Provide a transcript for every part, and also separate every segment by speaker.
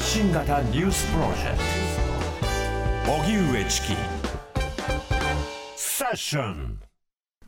Speaker 1: 発信型ニュースプロジェクト。荻上チキセッション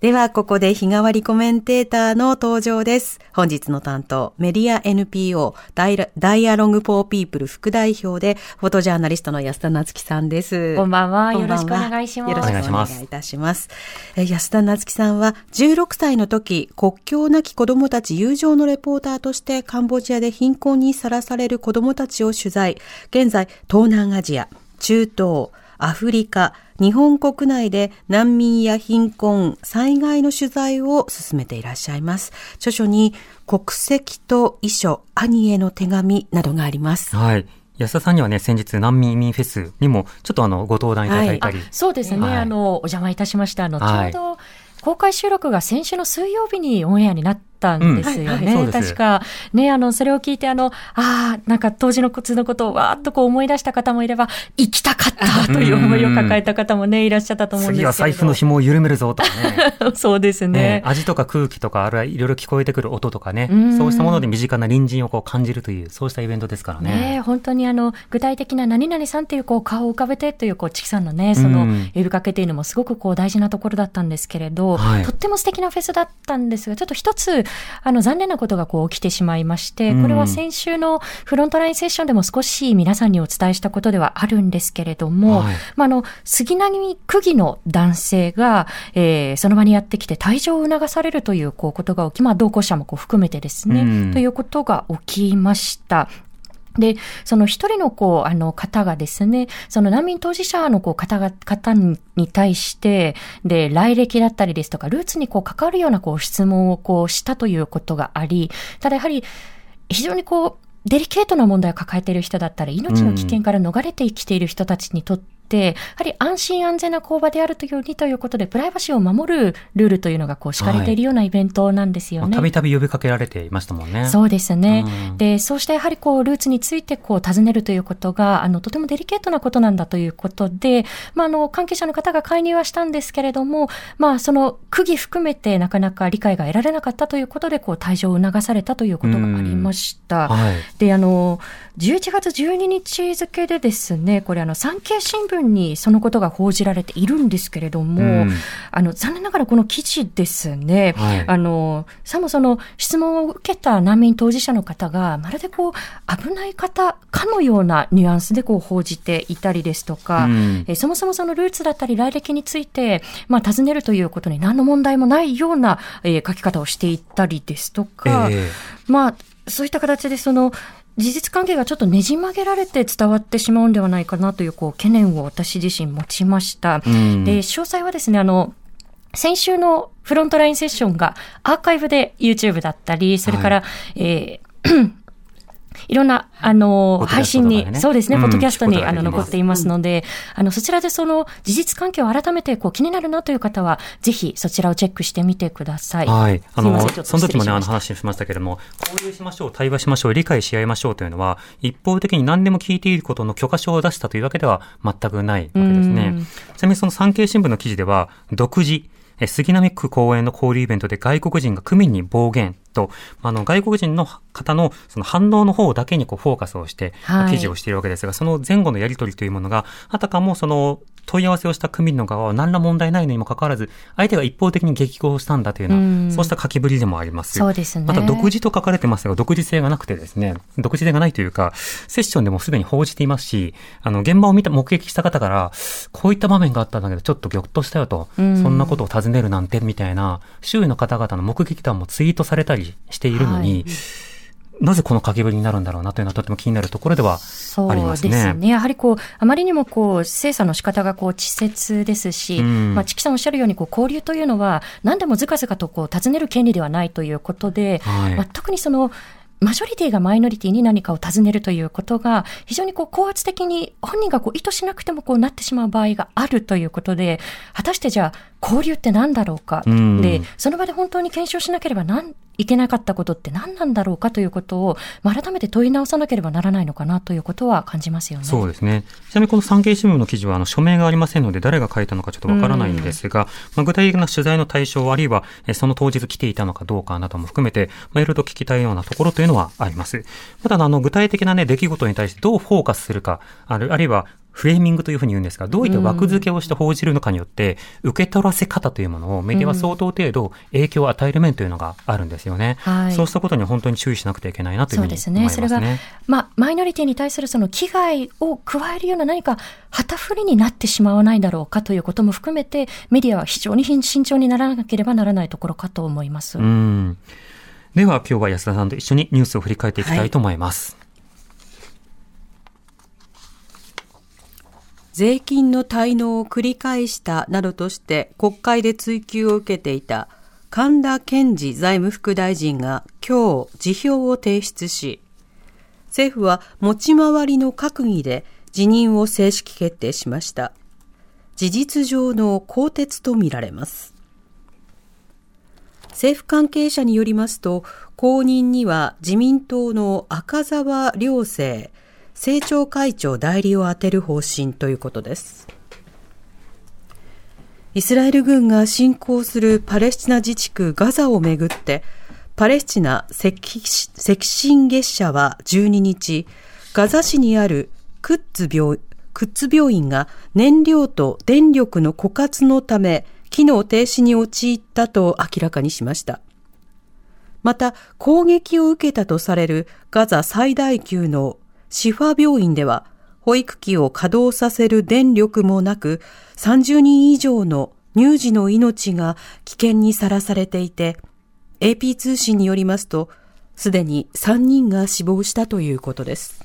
Speaker 2: では、ここで日替わりコメンテーターの登場です。本日の担当、メディア NPO ダイラダイアログフォーピープル副代表で、フォトジャーナリストの安田夏樹さんです。
Speaker 3: こんばんは。
Speaker 2: こんばんは
Speaker 3: よろしくお願いします。
Speaker 2: よろしくお願いいたします。え安田夏樹さんは16歳の時、国境なき子供たち友情のレポーターとしてカンボジアで貧困にさらされる子供たちを取材。現在、東南アジア、中東、アフリカ、日本国内で難民や貧困、災害の取材を進めていらっしゃいます。著書に国籍と遺書、兄への手紙などがあります。
Speaker 4: はい。安田さんにはね、先日難民移民フェスにもちょっとあの、ご登壇いただいたり。
Speaker 3: あそうですね、
Speaker 4: はい
Speaker 3: あの、お邪魔いたしました。あの、
Speaker 4: はい
Speaker 3: ちょうど、公開収録が先週の水曜日にオンエアになったんですよね。
Speaker 4: う
Speaker 3: 確か。ね、あの、それを聞いて、あの、ああ、なんか当時のコツのことをわーっとこう思い出した方もいれば、行きたかったという思いを抱えた方もね、いらっしゃったと思うんですけれど
Speaker 4: 次は財布の紐を緩めるぞとかね。
Speaker 3: そうです
Speaker 4: ね
Speaker 3: ね。
Speaker 4: 味とか空気とか、あるいはいろいろ聞こえてくる音とかね
Speaker 3: うん。
Speaker 4: そうしたもので身近な隣人をこう感じるという、そうしたイベントですから
Speaker 3: ね
Speaker 4: ね。
Speaker 3: 本当にあの、具体的な何々さんっていうこう顔を浮かべてというこう、チキさんのね、その
Speaker 4: うん
Speaker 3: 呼びかけというのもすごくこう大事なところだったんですけれど、
Speaker 4: はい
Speaker 3: とっても素敵なフェスだったんですが、ちょっと一つ、あの、残念なことがこう起きてしまいまして、これは先週のフロントラインセッションでも少し皆さんにお伝えしたことではあるんですけれども、
Speaker 4: はい。
Speaker 3: まあ、あの、杉並区議の男性が、えーその場にやってきて退場を促されるというこうことが起き、まあ、同行者もこう含めてですね、
Speaker 4: うん。
Speaker 3: ということが起きました。で、その一人のこう、あの方がですね、その難民当事者のこう方が、方に対して、で、来歴だったりですとか、ルーツにこう関わるようなこう質問をこうしたということがあり、ただやはり、非常にこう、デリケートな問題を抱えている人だったり、命の危険から逃れてきている人たちにとって、やはり安心安全な工場であるというようにということで、プライバシーを守るルールというのがこう敷かれているようなイベントなんですよね。
Speaker 4: たびたび呼びかけられていましたもんね。
Speaker 3: そうですね。
Speaker 4: うん
Speaker 3: で、そうしたやはりこう、ルーツについてこう、尋ねるということが、あの、とてもデリケートなことなんだということで、まあ、あの、関係者の方が介入はしたんですけれども、まあ、その、区議含めてなかなか理解が得られなかったということで、こう、退場を促されたということがありました。
Speaker 4: はい。
Speaker 3: で、あの、11月12日付でですね、これあの、産経新聞にそのことが報じられているんですけれども、
Speaker 4: うん。
Speaker 3: あの、残念ながらこの記事ですね、
Speaker 4: はい。
Speaker 3: あの、さもその質問を受けた難民当事者の方が、まるでこう、危ない方かのようなニュアンスでこう報じていたりですとか、
Speaker 4: うん。
Speaker 3: えーそもそもそのルーツだったり来歴について、まあ、尋ねるということに何の問題もないような、えー書き方をしていったりですとか、
Speaker 4: え。
Speaker 3: まあ、そういった形でその、事実関係がちょっとねじ曲げられて伝わってしまうんではないかなという、こう、懸念を私自身持ちました。
Speaker 4: うん
Speaker 3: で、詳細はですね、あの、先週のフロントラインセッションがアーカイブで YouTube だったり、それから、えーいろんな、あの、
Speaker 4: ポッドキャ
Speaker 3: 配信に、そうですね、
Speaker 4: うん。
Speaker 3: ポッドキャストに、あの、残っていますので、あの、そちらでその、事実関係を改めて、こう、気になるなという方は、ぜひ、そちらをチェックしてみてください。
Speaker 4: はい。あのその時もね、あの話しましたけれども、交流しましょう、対話しましょう、理解し合いましょうというのは、一方的に何でも聞いていることの許可証を出したというわけでは全くないわけですね。
Speaker 3: うん。
Speaker 4: ちなみにその産経新聞の記事では、独自、え杉並区公園の交流イベントで外国人が区民に暴言と、あの、外国人の方のその反応の方だけにこうフォーカスをして、
Speaker 3: はい。
Speaker 4: 記事をしているわけですが、その前後のやり取りというものが、あたかもその問い合わせをした区民の側は何ら問題ないのにもかかわらず、相手が一方的に激高したんだというような、
Speaker 3: うん
Speaker 4: そうした書きぶりでもあります。
Speaker 3: そうですね。
Speaker 4: また独自と書かれてますが、独自性がなくてですね、独自性がないというか、セッションでもすでに報じていますし、あの、現場を見た、目撃した方から、こういった場面があったんだけど、ちょっとぎょっとしたよと、
Speaker 3: うん
Speaker 4: そんなことを尋ねるなんて、みたいな、周囲の方々の目撃談もツイートされたりしているのに、
Speaker 3: はい
Speaker 4: なぜこの書きぶりになるんだろうなというのはとても気になるところではあり
Speaker 3: そう
Speaker 4: ますね。
Speaker 3: ですね。やはりこう、あまりにもこう、精査の仕方がこう、稚拙ですし、
Speaker 4: うん
Speaker 3: まあ、チキさんおっしゃるように、こう、交流というのは、何でもずかずかとこう、尋ねる権利ではないということで、
Speaker 4: はい
Speaker 3: まあ、特にその、マジョリティがマイノリティに何かを尋ねるということが、非常にこう高圧的に本人がこう意図しなくてもこうなってしまう場合があるということで、果たしてじゃあ交流って何だろうか。
Speaker 4: うん
Speaker 3: で、その場で本当に検証しなければなんいけなかったことって何なんだろうかということを、まあ、改めて問い直さなければならないのかなということは感じますよね。
Speaker 4: そうですね。ちなみにこの産経新聞の記事はあの署名がありませんので誰が書いたのかちょっとわからないんですが、まあ、具体的な取材の対象あるいはその当日来ていたのかどうかなども含めて、まあ、いろいろと聞きたいようなところというのはあります。ただあの具体的なね出来事に対してどうフォーカスするか、あるあるいはフレーミングというふうに言うんですが、どういった枠付けをして報じるのかによって、受け取らせ方というものをメディアは相当程度影響を与える面というのがあるんですよね。はい、そうしたことに本当に注意しなくてはいけないなというふうに思いますね。そうですね。それが、
Speaker 3: まあ、マイノリティに対するその危害を加えるような何か旗振りになってしまわないだろうかということも含めて、メディアは非常に慎重にならなければならないところかと思います。うん
Speaker 4: では今日は安田さんと一緒にニュースを振り返っていきたいと思います。はい
Speaker 2: 税金の滞納を繰り返したなどとして国会で追及を受けていた神田健治財務副大臣が今日辞表を提出し、政府は持ち回りの閣議で辞任を正式決定しました。事実上の更迭とみられます。政府関係者によりますと、後任には自民党の赤澤良生政調会長代理を充てる方針ということです。イスラエル軍が侵攻するパレスチナ自治区ガザをめぐって、パレスチナ赤新月社は12日、ガザ市にあるクッツ病クッツ病院が燃料と電力の枯渇のため機能停止に陥ったと明らかにしました。また攻撃を受けたとされるガザ最大級のシファ病院では、保育器を稼働させる電力もなく、30人以上の乳児の命が危険にさらされていて、AP 通信によりますと、すでに3人が死亡したということです。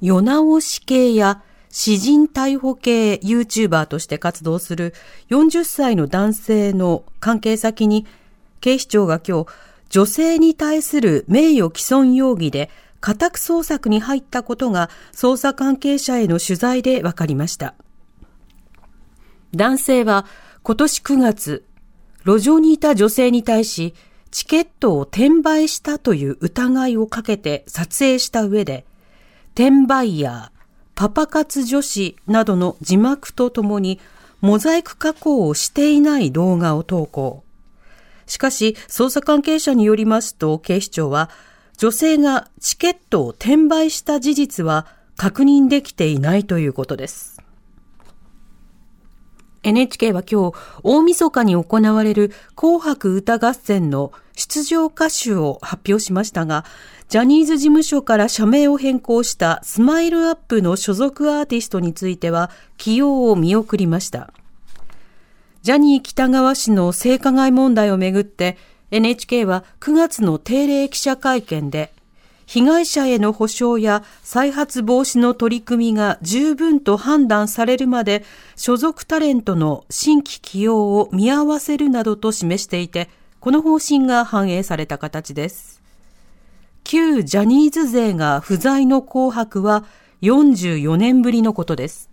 Speaker 2: 世直し系や詩人逮捕系 YouTuber として活動する40歳の男性の関係先に警視庁が今日女性に対する名誉毀損容疑で家宅捜索に入ったことが捜査関係者への取材で分かりました。男性は今年9月、路上にいた女性に対し、チケットを転売したという疑いをかけて撮影した上で、転売ヤー、パパ活女子などの字幕とともに、モザイク加工をしていない動画を投稿。しかし、捜査関係者によりますと、警視庁は、女性がチケットを転売した事実は確認できていないということです。NHK は今日、大晦日に行われる紅白歌合戦の出場歌手を発表しましたが、ジャニーズ事務所から社名を変更したスマイルアップの所属アーティストについては起用を見送りました。ジャニー北川氏の性加害問題をめぐって NHK は9月の定例記者会見で、被害者への補償や再発防止の取り組みが十分と判断されるまで所属タレントの新規起用を見合わせるなどと示していて、この方針が反映された形です。旧ジャニーズ勢が不在の紅白は44年ぶりのことです。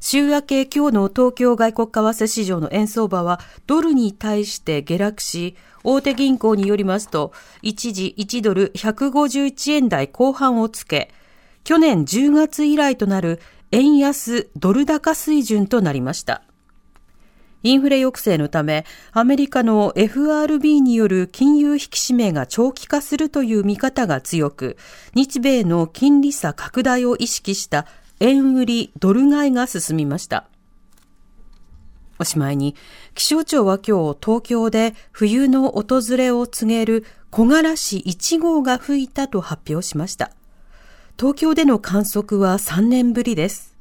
Speaker 2: 週明け今日の東京外国為替市場の円相場はドルに対して下落し、大手銀行によりますと、一時1ドル151円台後半をつけ、去年10月以来となる円安ドル高水準となりました。インフレ抑制のため、アメリカの FRB による金融引き締めが長期化するという見方が強く、日米の金利差拡大を意識した円売りドル買いが進みました。おしまいに、気象庁は今日東京で冬の訪れを告げる木枯らし1号が吹いたと発表しました。東京での観測は3年ぶりです。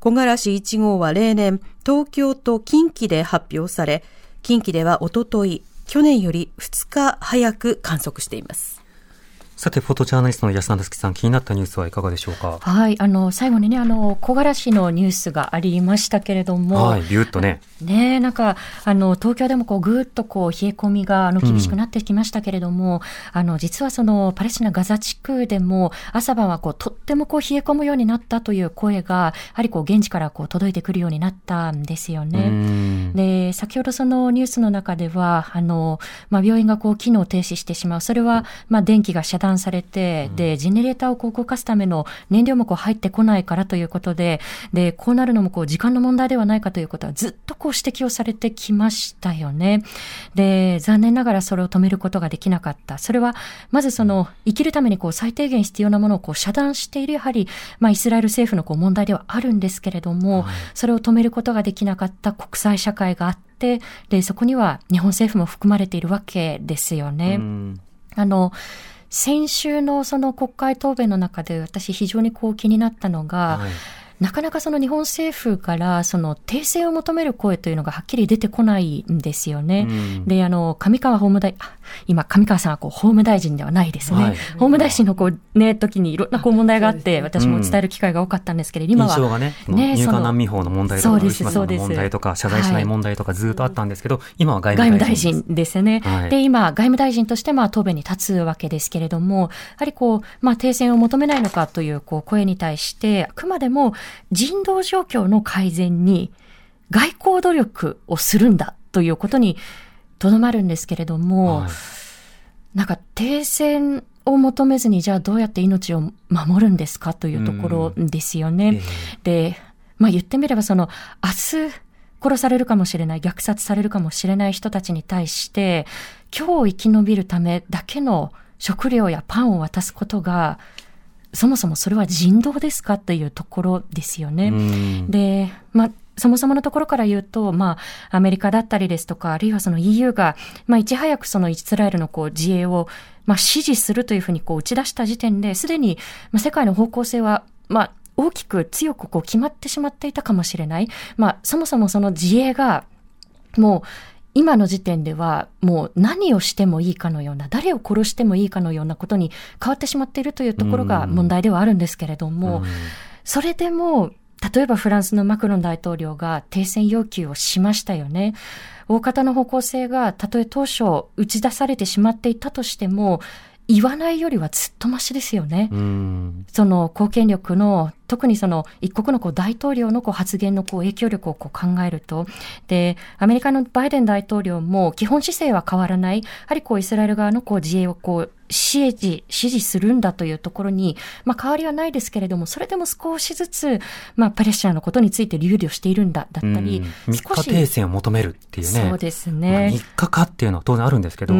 Speaker 2: 木枯らし1号は例年、東京と近畿で発表され、近畿ではおととい、去年より2日早く観測しています。
Speaker 4: さて、フォトジャーナリストの安田月さん、気になったニュースはいかがでしょうか？
Speaker 3: はい、あの、最後にね、あの、木枯らしのニュースがありましたけれども、
Speaker 4: はい、ビューっとね。
Speaker 3: ねなんか、あの、東京でもこう、ぐーっとこう、冷え込みが、あの、厳しくなってきましたけれども、うん、あの、実はその、パレスチナガザ地区でも、朝晩はこう、とってもこう、冷え込むようになったという声が、やはりこう、現地からこう、届いてくるようになったんですよね。で、先ほどそのニュースの中では、あの、まあ、病院がこう、機能停止してしまう。それは、まあ、電気が遮断されて、で、ジェネレーターをこう動かすための燃料もこう入ってこないからということで、で、こうなるのもこう時間の問題ではないかということはずっとこう指摘をされてきましたよね。で、残念ながらそれを止めることができなかった。それは、まずその、生きるためにこう最低限必要なものをこう遮断している、やはり、まあ、イスラエル政府のこう問題ではあるんですけれども、はい、それを止めることができなかった国際社会があって、で、そこには日本政府も含まれているわけですよね。あの、先週のその国会答弁の中で私非常にこう気になったのが、はい。なかなかその日本政府からその訂正を求める声というのがはっきり出てこないんですよね。うん、で、あの、上川法務大、今、上川さんはこう法務大臣ではないですね。はい、法務大臣のこう、ね、時にいろんなこう問題があって、私も伝える機会が多かったんですけれど、今
Speaker 4: は。印象がね、ね入管難民法の問題とか、そうです、そうです。問題とか、謝罪しない問題とかずっとあったんですけど、はい、今は外務大臣。外務大臣ですね。はい、
Speaker 3: で、今、外務大臣としてまあ答弁に立つわけですけれども、やはりこう、まあ停戦を求めないのかというこう声に対して、あくまでも人道状況の改善に外交努力をするんだということにとどまるんですけれども、はい、なんか停戦を求めずにじゃあどうやって命を守るんですかというところですよね。えー、で、まあ言ってみればその明日殺されるかもしれない、虐殺されるかもしれない人たちに対して、今日生き延びるためだけの食料やパンを渡すことがそもそもそれは人道ですかっていうところですよね。で、まあ、そもそものところから言うと、まあ、アメリカだったりですとか、あるいはその EU が、まあ、いち早くそのイスラエルのこう自衛を、まあ、支持するというふうにこう打ち出した時点で、すでに、まあ、世界の方向性は、まあ、大きく強くこう決まってしまっていたかもしれない。まあ、そもそもその自衛が、もう、今の時点ではもう何をしてもいいかのような、誰を殺してもいいかのようなことに変わってしまっているというところが問題ではあるんですけれども、それでも、例えばフランスのマクロン大統領が停戦要求をしましたよね。大方の方向性がたとえ当初打ち出されてしまっていたとしても、言わないよりはずっとマシですよね。その貢献力の特にその一国のこう大統領のこう発言のこう影響力をこう考えると、で、アメリカのバイデン大統領も基本姿勢は変わらない、やはりこうイスラエル側のこう自衛をこう支持、支持するんだというところに、まあ変わりはないですけれども、それでも少しずつ、まあパレスチナのことについて留慮しているんだ、だったり、
Speaker 4: 3日停戦を求めるっていうね。
Speaker 3: そうですね。
Speaker 4: まあ、3日かっていうのは当然あるんですけど、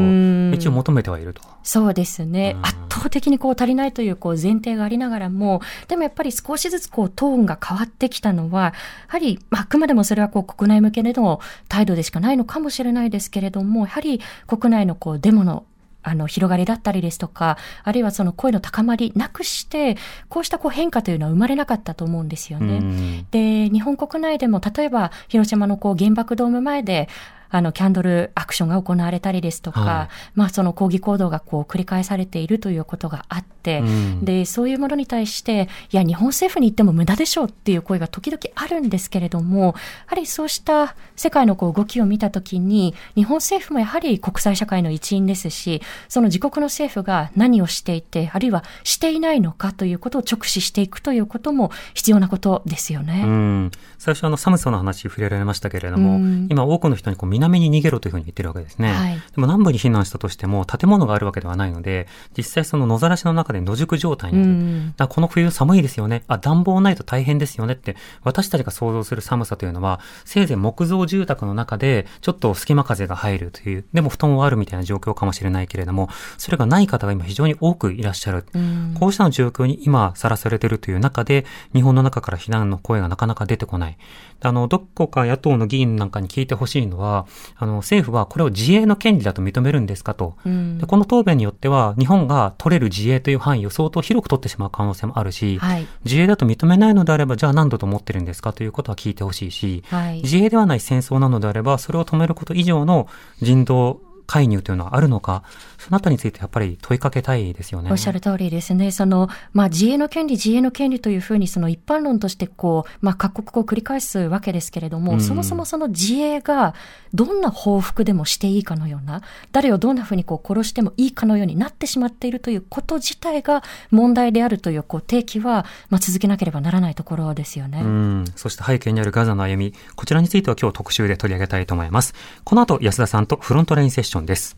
Speaker 4: 一応求めてはいると。
Speaker 3: そうですね。圧倒的にこう足りないというこう前提がありながらも、でもやっぱり少しずつこうトーンが変わってきたのは、やはり、あくまでもそれはこう国内向けでの態度でしかないのかもしれないですけれども、やはり国内のこうデモのあの、広がりだったりですとか、あるいはその声の高まりなくして、こうしたこう変化というのは生まれなかったと思うんですよね。で、日本国内でも、例えば、広島のこう原爆ドーム前で、あの、キャンドルアクションが行われたりですとか、はい、まあ、その抗議行動がこう繰り返されているということがあって、うん、で、そういうものに対して、いや、日本政府に言っても無駄でしょうっていう声が時々あるんですけれども、やはりそうした世界のこう動きを見たときに、日本政府もやはり国際社会の一員ですし、その自国の政府が何をしていて、あるいはしていないのかということを直視していくということも必要なことですよね。
Speaker 4: うん、最初あの寒さの話触れられましたけれども、うん、今多くの人にこう南に逃げろというふうに言ってるわけですね。はい、でも南部に避難したとしても建物があるわけではないので、実際その野ざらしの中で野宿状態になる。うん、だこの冬寒いですよね。あ、暖房ないと大変ですよねって、私たちが想像する寒さというのは、せいぜい木造住宅の中でちょっと隙間風が入るという、でも布団はあるみたいな状況かもしれないけれども、それがない方が今非常に多くいらっしゃる。うん、こうした状況に今さらされているという中で、日本の中から避難の声がなかなか出てこない。あの、どこか野党の議員なんかに聞いてほしいのは、あの、政府はこれを自衛の権利だと認めるんですかと。うん、でこの答弁によっては、日本が取れる自衛という範囲を相当広く取ってしまう可能性もあるし、はい、自衛だと認めないのであれば、じゃあ何度と思ってるんですかということは聞いてほしいし、はい、自衛ではない戦争なのであれば、それを止めること以上の人道介入というのはあるのか、そのあたりについてやっぱり問いかけたいですよね。
Speaker 3: おっしゃる通りですね。その、まあ、自衛の権利、自衛の権利というふうに、その一般論として、こう、まあ、各国を繰り返すわけですけれども、
Speaker 4: うん
Speaker 3: そもそもその自衛が、どんな報復でもしていいかのような、誰をどんなふうにこう殺してもいいかのようになってしまっているということ自体が問題であるという、こう、提起は、まあ、続けなければならないところですよね。
Speaker 4: うん。そして背景にあるガザの歩み、こちらについては今日特集で取り上げたいと思います。この後、安田さんとフロントラインセッションです。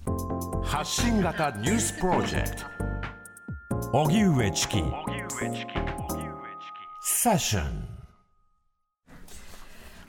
Speaker 1: 発信型ニュースプロジェクト荻上チキセッション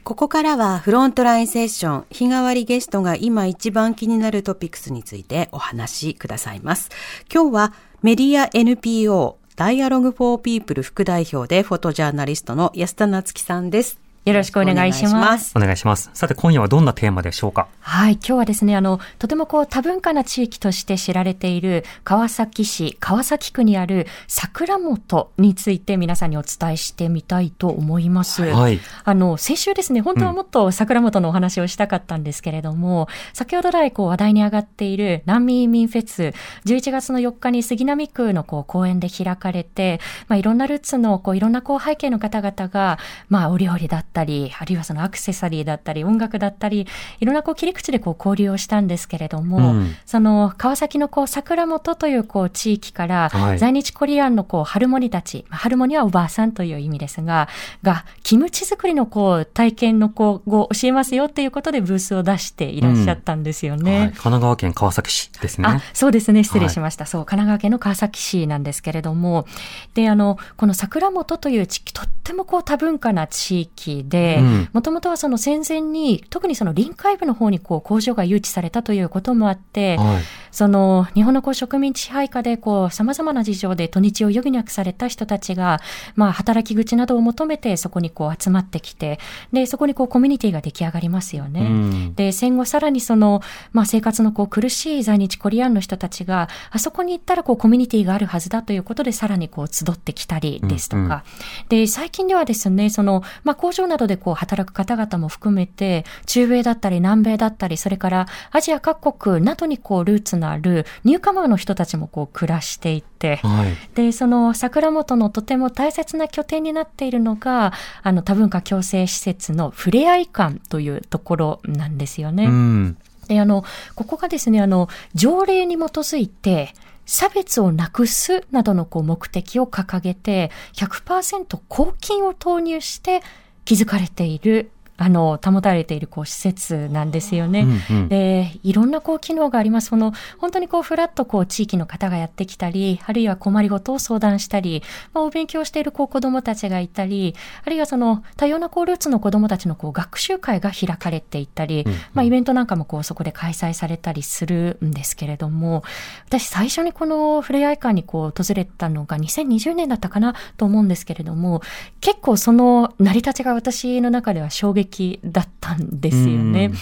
Speaker 2: ここからはフロントラインセッション、日替わりゲストが今一番気になるトピックスについてお話しくださいます。今日はメディア NPO ダイアログフォーピープル副代表でフォトジャーナリストの安田夏樹さんです。
Speaker 3: よろしくお願いします。
Speaker 4: お願いします。さて、今夜はどんなテーマでしょうか？
Speaker 3: はい、今日はですね、あの、とてもこう多文化な地域として知られている川崎市、川崎区にある桜本について皆さんにお伝えしてみたいと思います。
Speaker 4: はい。
Speaker 3: あの、先週ですね、本当はもっと桜本のお話をしたかったんですけれども、先ほど来こう話題に上がっている難民移民フェス、11月の4日に杉並区のこう公園で開かれて、まあいろんなルーツのこういろんなこう背景の方々が、まあお料理だったり、あるいはそのアクセサリーだったり、音楽だったり、いろんなこう切り口でこう交流をしたんですけれども、
Speaker 4: うん
Speaker 3: その川崎のこう桜本というこう地域から、
Speaker 4: はい
Speaker 3: 在日コリアンのこうハルモニたち、まあハルモニはおばあさんという意味ですが、が、キムチ作りのこう体験のこうを教えますよっていうことでブースを出していらっしゃったんですよね。
Speaker 4: はい。神奈川県川崎市ですね。
Speaker 3: あ、そうですね。失礼しました。そう、神奈川県の川崎市なんですけれども、で、あの、この桜本という地域、とってもこう多文化な地域で
Speaker 4: うん、
Speaker 3: もともとはその戦前に、特にその臨海部の方にこう工場が誘致されたということもあって、
Speaker 4: はい。
Speaker 3: その日本のこう植民地支配下でこう様々な事情で土日を余儀なくされた人たちが、まあ働き口などを求めてそこにこう集まってきて、で、そこにこうコミュニティが出来上がりますよね。
Speaker 4: うん
Speaker 3: で、戦後さらにその、まあ生活のこう苦しい在日コリアンの人たちが、あそこに行ったらこうコミュニティがあるはずだということでさらにこう集ってきたりですとか。
Speaker 4: うんうん
Speaker 3: で、最近ではですね、その、まあ工場などでこう働く方々も含めて、中米だったり南米だったり、それからアジア各国などにこうルーツのあるニューカマーの人たちもこう暮らしていて、
Speaker 4: はい。
Speaker 3: で、その桜本のとても大切な拠点になっているのが、あの多文化共生施設のふれあい館というところなんですよね。
Speaker 4: うん。
Speaker 3: で、あの、ここがですね、あの、条例に基づいて、差別をなくすなどのこう目的を掲げて、100%公金を投入して築かれている、あの、保たれているこう施設なんですよね。
Speaker 4: うんうん
Speaker 3: で、いろんなこう機能があります。その、本当にこう、ふらっとこう、地域の方がやってきたり、あるいは困りごとを相談したり、まあ、お勉強しているこう、子供たちがいたり、あるいはその、多様なこう、ルーツの子供たちのこう、学習会が開かれていたり、
Speaker 4: うんうん
Speaker 3: まあ、イベントなんかもこう、そこで開催されたりするんですけれども、私最初にこのふれあい館にこう、訪れたのが2020年だったかなと思うんですけれども、結構その成り立ちが私の中では衝撃だったんですよね。
Speaker 4: うん
Speaker 3: っ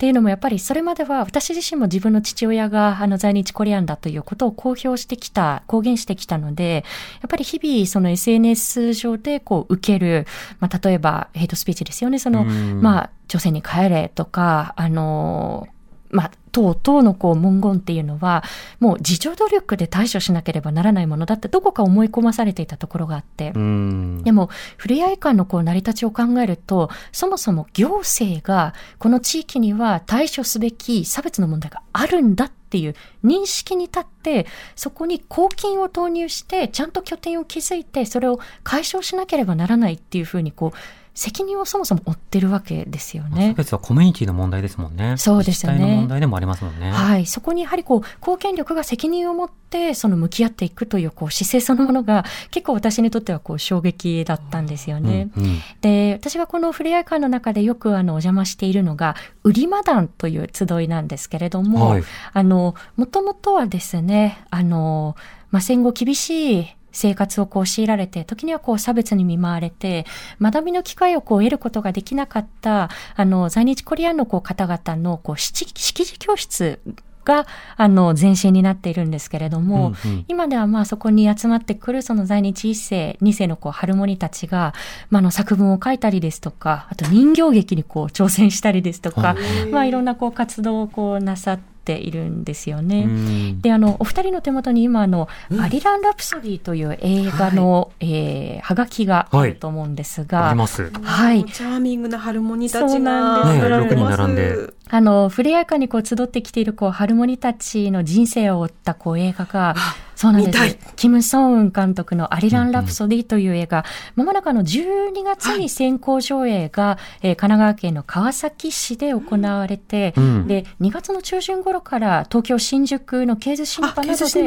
Speaker 3: ていうのもやっぱりそれまでは私自身も自分の父親があの在日コリアンだということを公表してきた、公言してきたので、やっぱり日々その SNS 上でこう受ける、まあ例えばヘイトスピーチですよね。その、
Speaker 4: うん
Speaker 3: まあ女性に帰れとか、あの、まあ、等々のこう文言っていうのは、もう自助努力で対処しなければならないものだってどこか思い込まされていたところがあって、
Speaker 4: うん。
Speaker 3: でも、ふれあい館のこう成り立ちを考えると、そもそも行政がこの地域には対処すべき差別の問題があるんだっていう認識に立って、そこに公金を投入して、ちゃんと拠点を築いて、それを解消しなければならないっていうふうに、こう、責任をそもそも負ってるわけですよ
Speaker 4: 差
Speaker 3: ね。
Speaker 4: 別はコミュニティの問題ですもんね。
Speaker 3: そうですよね
Speaker 4: 問題でもありますもんね。
Speaker 3: はい。そこにやはりこう、公権力が責任を持って、その向き合っていくという、こう、姿勢そのものが、結構私にとってはこう、衝撃だったんですよね。
Speaker 4: うんうん
Speaker 3: で、私がこのふれあい館の中でよくあの、お邪魔しているのが、売りマ団という集いなんですけれども、
Speaker 4: はい
Speaker 3: あの、もともとはですね、あの、まあ、戦後厳しい生活をこう強いられて、時にはこう差別に見舞われて、学びの機会をこう得ることができなかった、あの、在日コリアンのこう方々のこう識識字教室が、あの、前身になっているんですけれども、
Speaker 4: うんうん。
Speaker 3: 今ではまあそこに集まってくるその在日一世、二世のこうハルモニたちが、まああの作文を書いたりですとか、あと人形劇にこう挑戦したりですとか、まあいろんなこう活動をこうなさってっているんですよね。
Speaker 4: うん。
Speaker 3: で、あの、お二人の手元に今、あの、アリラン・ラプソディという映画の、えーはがきがあると思うんですが、
Speaker 4: あります。
Speaker 3: はい。
Speaker 2: チャーミングなハルモニたち
Speaker 3: そうな
Speaker 2: が
Speaker 4: ね六人並んで
Speaker 3: あの、触れやかにこう集ってきているこう、ハルモニたちの人生を追ったこう映画が、そうなんです。キム・ソンウン監督のアリラン・ラプソディという映画、まもなくあの12月に先行上映が、えー神奈川県の川崎市で行われて、
Speaker 4: うん。
Speaker 3: で、2月の中旬頃から東京新宿のケーズシネパなどでそう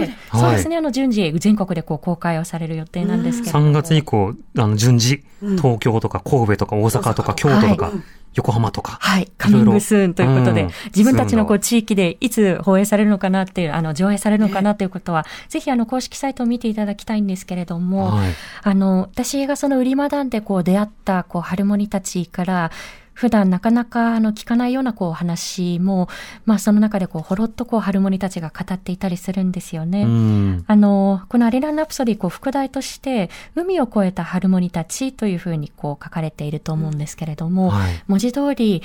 Speaker 3: ですね、あの順次全国でこう公開をされる予定なんですけれども。
Speaker 4: 3月以降、あの、順次、東京とか神戸とか大阪とか京都とか、横浜とか。
Speaker 3: はい。カミングスーンということで、
Speaker 4: うん。
Speaker 3: 自分たちのこう
Speaker 4: ス
Speaker 3: 地域でいつ放映されるのかなっていう、あの、上映されるのかなということは、ぜひあの、公式サイトを見ていただきたいんですけれども、
Speaker 4: はい。
Speaker 3: あの、私がその売りマダンでこう出会った、こう、ハルモニたちから、普段なかなかあの聞かないようなこう話も、まあその中でこうほろっとこうハルモニたちが語っていたりするんですよね。
Speaker 4: うん。
Speaker 3: あの、このアリラン・ラプソディ、こう、副題として、海を越えたハルモニたちというふうにこう書かれていると思うんですけれども、
Speaker 4: はい
Speaker 3: 文字通り、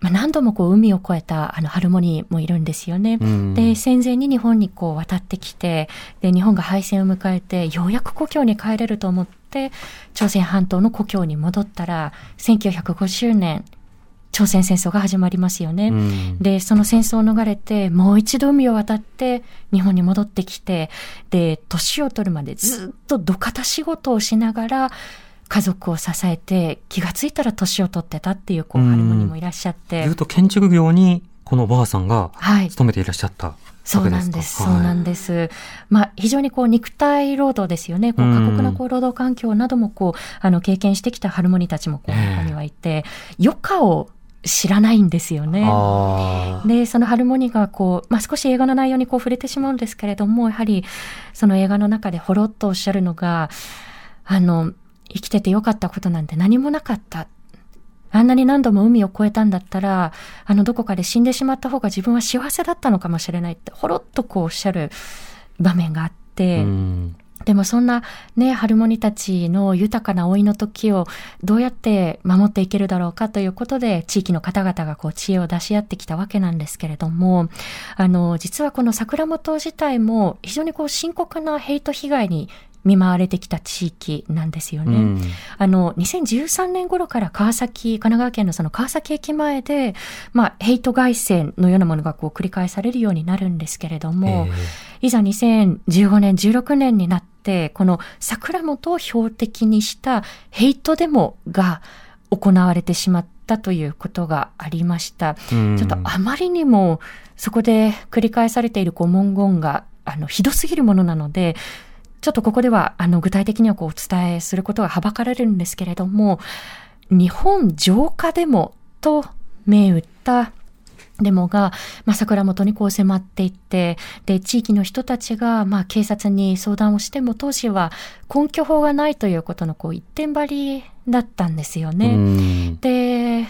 Speaker 3: まあ、何度もこう海を越えたあのハルモニーもいるんですよね。
Speaker 4: うん
Speaker 3: で、戦前に日本にこう渡ってきて、で、日本が敗戦を迎えて、ようやく故郷に帰れると思って、朝鮮半島の故郷に戻ったら、1950年、朝鮮戦争が始まりますよね。
Speaker 4: うん
Speaker 3: で、その戦争を逃れて、もう一度海を渡って、日本に戻ってきて、で、年を取るまでずっと土方仕事をしながら、家族を支えて、気がついたら年を取ってたっていう、こう、
Speaker 4: うん
Speaker 3: ハルモニもいらっしゃって
Speaker 4: ずっ。と建築業に、このおばあさんが、
Speaker 3: はい。
Speaker 4: 勤めていらっしゃったわ
Speaker 3: そう。なんです。
Speaker 4: はい
Speaker 3: そうなんです。まあ、非常にこう、肉体労働ですよね。こう、
Speaker 4: うん
Speaker 3: 過酷なこう、労働環境などもこう、あの、経験してきたハルモニたちもこう、
Speaker 4: ええ
Speaker 3: 中にはいて、余暇を知らないんですよね。で、そのハルモニがこう、まあ、少し映画の内容にこう触れてしまうんですけれども、やはりその映画の中でほろっとおっしゃるのが、あの、生きててよかったことなんて何もなかった。あんなに何度も海を越えたんだったら、あのどこかで死んでしまった方が自分は幸せだったのかもしれないって、ほろっとこうおっしゃる場面があって、
Speaker 4: うん。
Speaker 3: でもそんなね、ハルモニたちの豊かな老いの時をどうやって守っていけるだろうかということで、地域の方々がこう知恵を出し合ってきたわけなんですけれども、あの、実はこの桜本自体も非常にこう深刻なヘイト被害に見舞われてきた地域なんですよね。
Speaker 4: うん
Speaker 3: あの、2013年頃から川崎、神奈川県のその川崎駅前で、まあ、ヘイト外線のようなものがこう繰り返されるようになるんですけれども、
Speaker 4: え
Speaker 3: いざ2015年、16年になって、この桜本を標的にしたヘイトデモが行われてしまったということがありました。
Speaker 4: うん
Speaker 3: ちょっとあまりにもそこで繰り返されているこう文言があのひどすぎるものなので、ちょっとここではあの具体的にはこうお伝えすることがはばかられるんですけれども、日本浄化デモと銘打ったデモが、まあ、桜本にこう迫っていって、で、地域の人たちが、まあ、警察に相談をしても、当時は根拠法がないということの、こう、一点張りだったんですよね。
Speaker 4: うん
Speaker 3: で、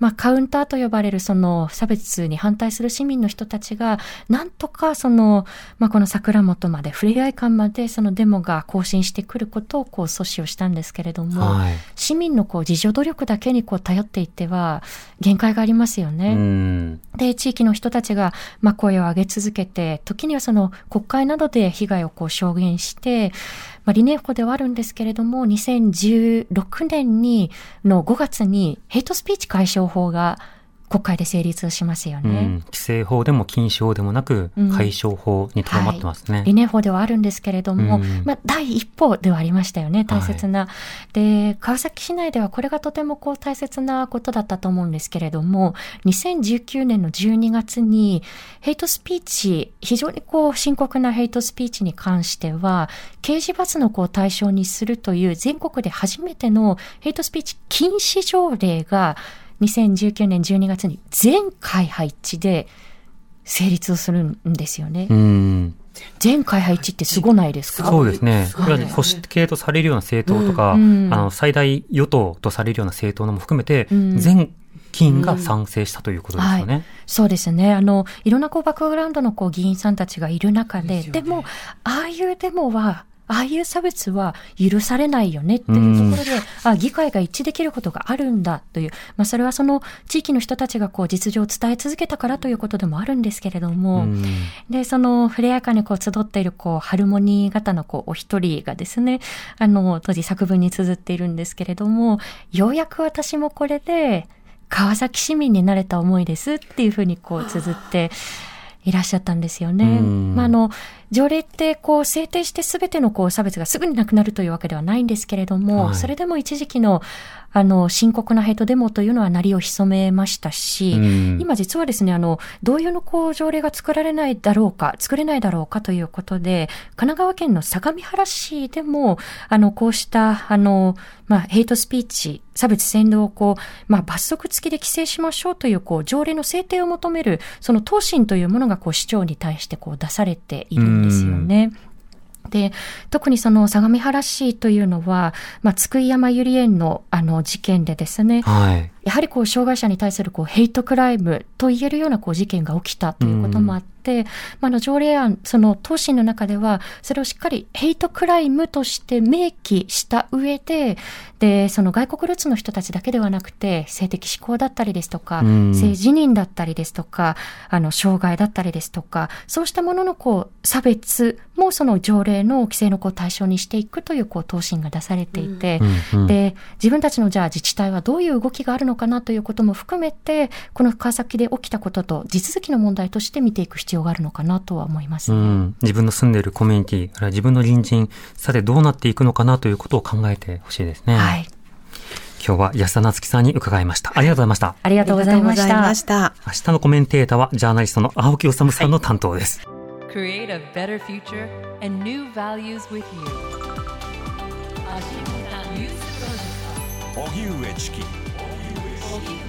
Speaker 3: まあ、カウンターと呼ばれるその差別に反対する市民の人たちが、なんとかその、まあ、この桜本まで、ふれあい館までそのデモが更新してくることをこう阻止をしたんですけれども、
Speaker 4: はい。
Speaker 3: 市民のこう自助努力だけにこう頼っていっては限界がありますよね。
Speaker 4: うん
Speaker 3: で、地域の人たちが、まあ、声を上げ続けて、時にはその国会などで被害をこう証言して、まあ、理念法ではあるんですけれども、2016年に、の5月にヘイトスピーチ解消法が国会で成立しますよ
Speaker 4: う
Speaker 3: ね。
Speaker 4: ん規制法でも禁止法でもなく
Speaker 3: うん、
Speaker 4: 解消法にとどまってますね。
Speaker 3: 理念法ではあるんですけれども、
Speaker 4: うん
Speaker 3: まあ、第一歩ではありましたよね、大切な。で、川崎市内ではこれがとてもこう大切なことだったと思うんですけれども、2019年の12月に、ヘイトスピーチ、非常にこう深刻なヘイトスピーチに関しては、刑事罰のこう対象にするという全国で初めてのヘイトスピーチ禁止条例が、2019年12月に全会配置で成立をするんですよね。
Speaker 4: うん
Speaker 3: 全会配置ってすごないですか？
Speaker 4: そうですね。これは保守系とされるような政党とか、
Speaker 3: うんうん
Speaker 4: あの、最大与党とされるような政党のも含めて、
Speaker 3: うん
Speaker 4: 全議員が賛成したということですよね。
Speaker 3: そうですね。あの、いろんなこうバックグラウンドのこう議員さんたちがいる中で、
Speaker 2: でね
Speaker 3: でも、ああいうデモは、ああいう差別は許されないよねっていうところで、あ議会が一致できることがあるんだという、まあ、それはその地域の人たちがこう実情を伝え続けたからということでもあるんですけれども、で、その触れやかにこう集っているこうハルモニー型のこうお一人がですね、あの、当時作文に綴っているんですけれども、ようやく私もこれで、川崎市民になれた思いですっていうふうにこう綴っていらっしゃったんですよね。まあ、あの、条例ってこう制定してすべてのこう差別がすぐになくなるというわけではないんですけれども、はい、それでも一時期のあの深刻なヘイトデモというのは鳴りを潜めましたし、今実はですね、あの、同様のこう条例が作られないだろうか、作れないだろうかということで、神奈川県の相模原市でも、あの、こうした、あの、まあ、ヘイトスピーチ、差別扇動をこう、まあ、罰則付きで規制しましょうという、こう、条例の制定を求める、その答申というものが、こう、市長に対して、こう、出されているんですよね。で、特にその相模原市というのは、まあ、津久井山ゆり園のあの事件でですね、はい、やはりこう障害者に対するこうヘイトクライムと言えるようなこう事件が起きたということもあって、まあ、の条例案、その答申の中では、それをしっかりヘイトクライムとして明記した上で、で、その外国ルーツの人たちだけではなくて、性的指向だったりですとか、性自認だったりですとか、あの、障害だったりですとか、そうしたもののこう、差別もその条例の規制のこう対象にしていくというこう答申が出されていて、で、自分たちのじゃあ自治体はどういう動きがあるのかなということも含めて、この川崎で起きたことと地続きの問題として見ていく必要があるのかなとは思います、ね、うん、
Speaker 4: 自分の住んでいるコミュニティ、あるいは自分の隣人、さてどうなっていくのかなということを考えてほしいですね。はい。今日は安田夏樹さんに伺いました。ありがとうございました。
Speaker 3: ありがとうございました。
Speaker 4: 明日のコメンテーターはジャーナリストの青木治さんの担当です。はい
Speaker 1: Create a better future and new values with you. 荻上チキ荻上チキ